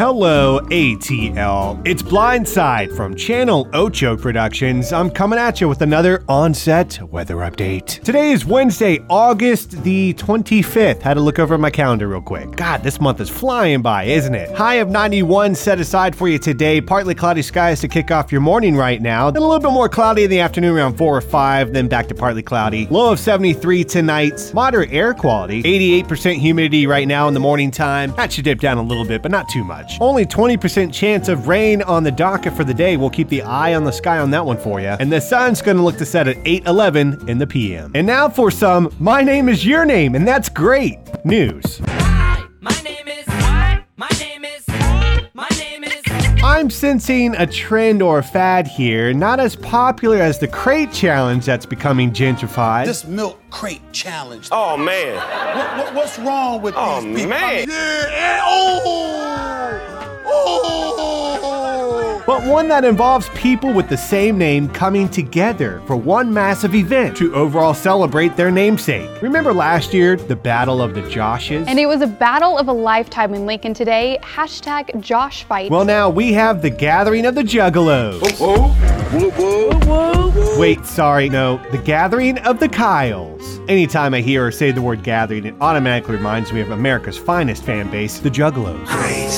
Hello, ATL. It's Blindside from Channel Ocho Productions. I'm coming at you with another on-set weather update. Today is Wednesday, August the 25th. Had to look over my calendar real quick. God, this month is flying by, isn't it? High of 91 set aside for you today. Partly cloudy skies to kick off your morning right now. Then a little bit more cloudy in the afternoon around 4 or 5, then back to partly cloudy. Low of 73 tonight. Moderate air quality. 88% humidity right now in the morning time. That should dip down a little bit, but not too much. Only 20% chance of rain on the docket for the day. We'll keep the eye on the sky on that one for you. And the sun's going to look to set at 8:11 in the PM. And now for some my name is your name and that's great news. My name is. My name is. My name is. I'm sensing a trend or a fad here, not as popular as the crate challenge that's becoming gentrified. This milk crate challenge. Oh man. What, what- what's wrong with Oh, these people? Oh man. yeah, but one that involves people with the same name coming together for one massive event to overall celebrate their namesake. Remember last year, the Battle of the Joshes? And it was a battle of a lifetime in Lincoln today. Hashtag Josh fight. well, now we have the Gathering of the Juggalos. Whoa, whoa, whoa, whoa! Wait, sorry, no, the Gathering of the Kyles. Anytime I hear or say the word gathering, it automatically reminds me of America's finest fan base, the Juggalos. Great.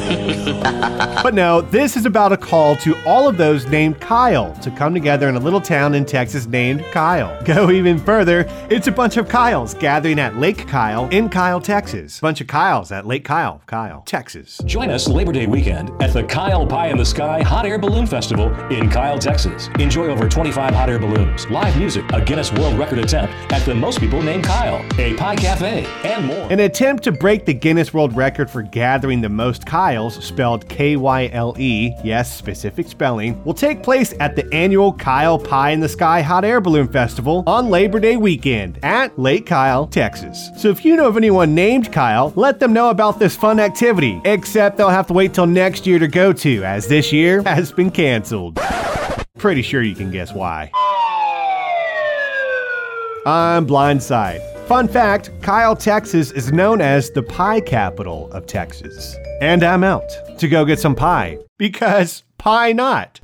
But no, this is about a call to all of those named Kyle to come together in a little town in Texas named Kyle. Go even further, it's a bunch of Kyles gathering at Lake Kyle in Kyle, Texas. Bunch of Kyles at Lake Kyle, Kyle, Texas. Join us Labor Day weekend at the Kyle Pie in the Sky Hot Air Balloon Festival in Kyle, Texas. Enjoy over 25 hot air balloons, live music, a Guinness World Record attempt at the most people named Kyle, a pie cafe, and more. An attempt to break the Guinness World Record for gathering the most Kyles, spelled K Y L E, yes, specific spelling, will take place at the annual Kyle Pie in the Sky Hot Air Balloon Festival on Labor Day weekend at Lake Kyle, Texas. So if you know of anyone named Kyle, let them know about this fun activity, except they'll have to wait till next year to go to, as this year has been canceled. Pretty sure you can guess why. I'm Blindside. Fun fact Kyle, Texas is known as the pie capital of Texas. And I'm out to go get some pie because pie not.